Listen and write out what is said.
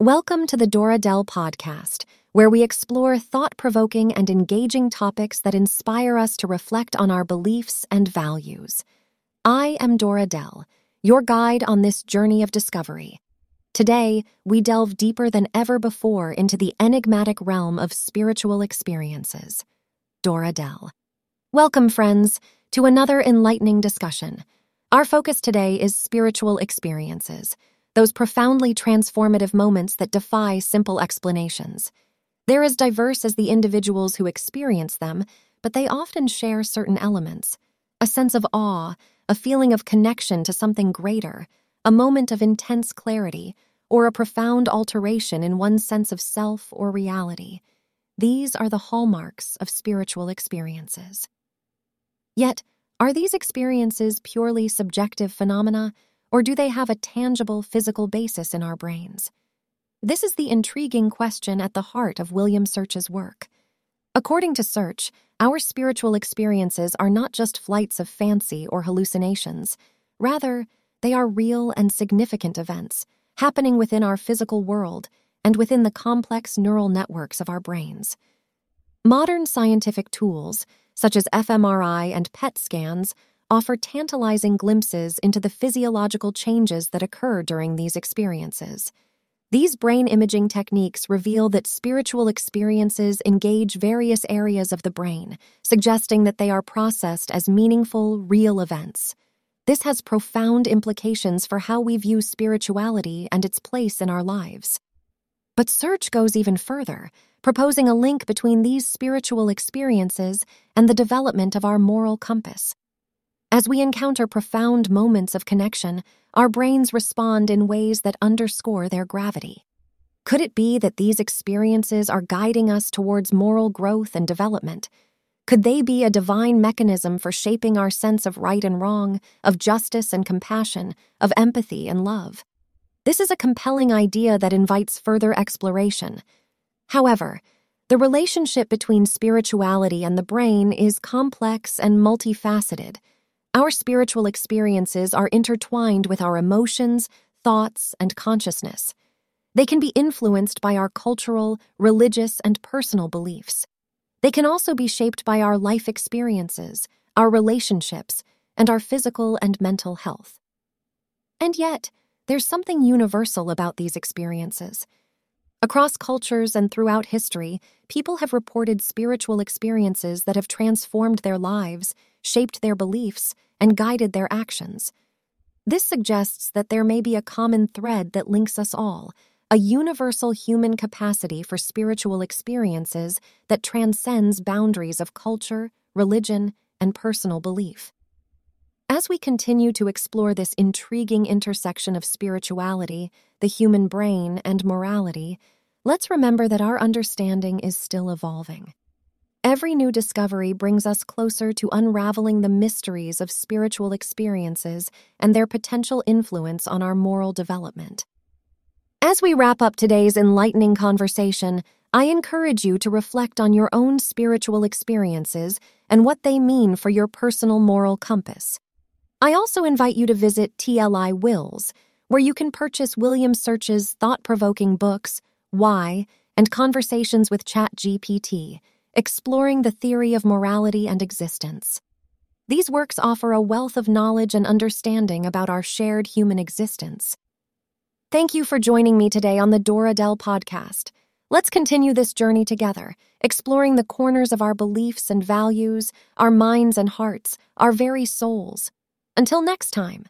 Welcome to the Dora Dell podcast, where we explore thought provoking and engaging topics that inspire us to reflect on our beliefs and values. I am Dora Dell, your guide on this journey of discovery. Today, we delve deeper than ever before into the enigmatic realm of spiritual experiences. Dora Dell. Welcome, friends, to another enlightening discussion. Our focus today is spiritual experiences those profoundly transformative moments that defy simple explanations. They're as diverse as the individuals who experience them, but they often share certain elements a sense of awe, a feeling of connection to something greater, a moment of intense clarity, or a profound alteration in one's sense of self or reality. These are the hallmarks of spiritual experiences. Yet, are these experiences purely subjective phenomena? Or do they have a tangible physical basis in our brains? This is the intriguing question at the heart of William Search's work. According to Search, our spiritual experiences are not just flights of fancy or hallucinations. Rather, they are real and significant events happening within our physical world and within the complex neural networks of our brains. Modern scientific tools, such as fMRI and PET scans, offer tantalizing glimpses into the physiological changes that occur during these experiences. These brain imaging techniques reveal that spiritual experiences engage various areas of the brain, suggesting that they are processed as meaningful, real events. This has profound implications for how we view spirituality and its place in our lives. But Search goes even further, proposing a link between these spiritual experiences and the development of our moral compass. As we encounter profound moments of connection, our brains respond in ways that underscore their gravity. Could it be that these experiences are guiding us towards moral growth and development? Could they be a divine mechanism for shaping our sense of right and wrong, of justice and compassion, of empathy and love? This is a compelling idea that invites further exploration. However, the relationship between spirituality and the brain is complex and multifaceted. Our spiritual experiences are intertwined with our emotions, thoughts, and consciousness. They can be influenced by our cultural, religious, and personal beliefs. They can also be shaped by our life experiences, our relationships, and our physical and mental health. And yet, there's something universal about these experiences. Across cultures and throughout history, people have reported spiritual experiences that have transformed their lives, shaped their beliefs, and guided their actions. This suggests that there may be a common thread that links us all, a universal human capacity for spiritual experiences that transcends boundaries of culture, religion, and personal belief. As we continue to explore this intriguing intersection of spirituality, the human brain, and morality, let's remember that our understanding is still evolving. Every new discovery brings us closer to unraveling the mysteries of spiritual experiences and their potential influence on our moral development. As we wrap up today's enlightening conversation, I encourage you to reflect on your own spiritual experiences and what they mean for your personal moral compass. I also invite you to visit TLI Wills, where you can purchase William Search's thought provoking books, Why, and Conversations with ChatGPT exploring the theory of morality and existence. These works offer a wealth of knowledge and understanding about our shared human existence. Thank you for joining me today on the Dora Dell podcast. Let's continue this journey together, exploring the corners of our beliefs and values, our minds and hearts, our very souls. Until next time.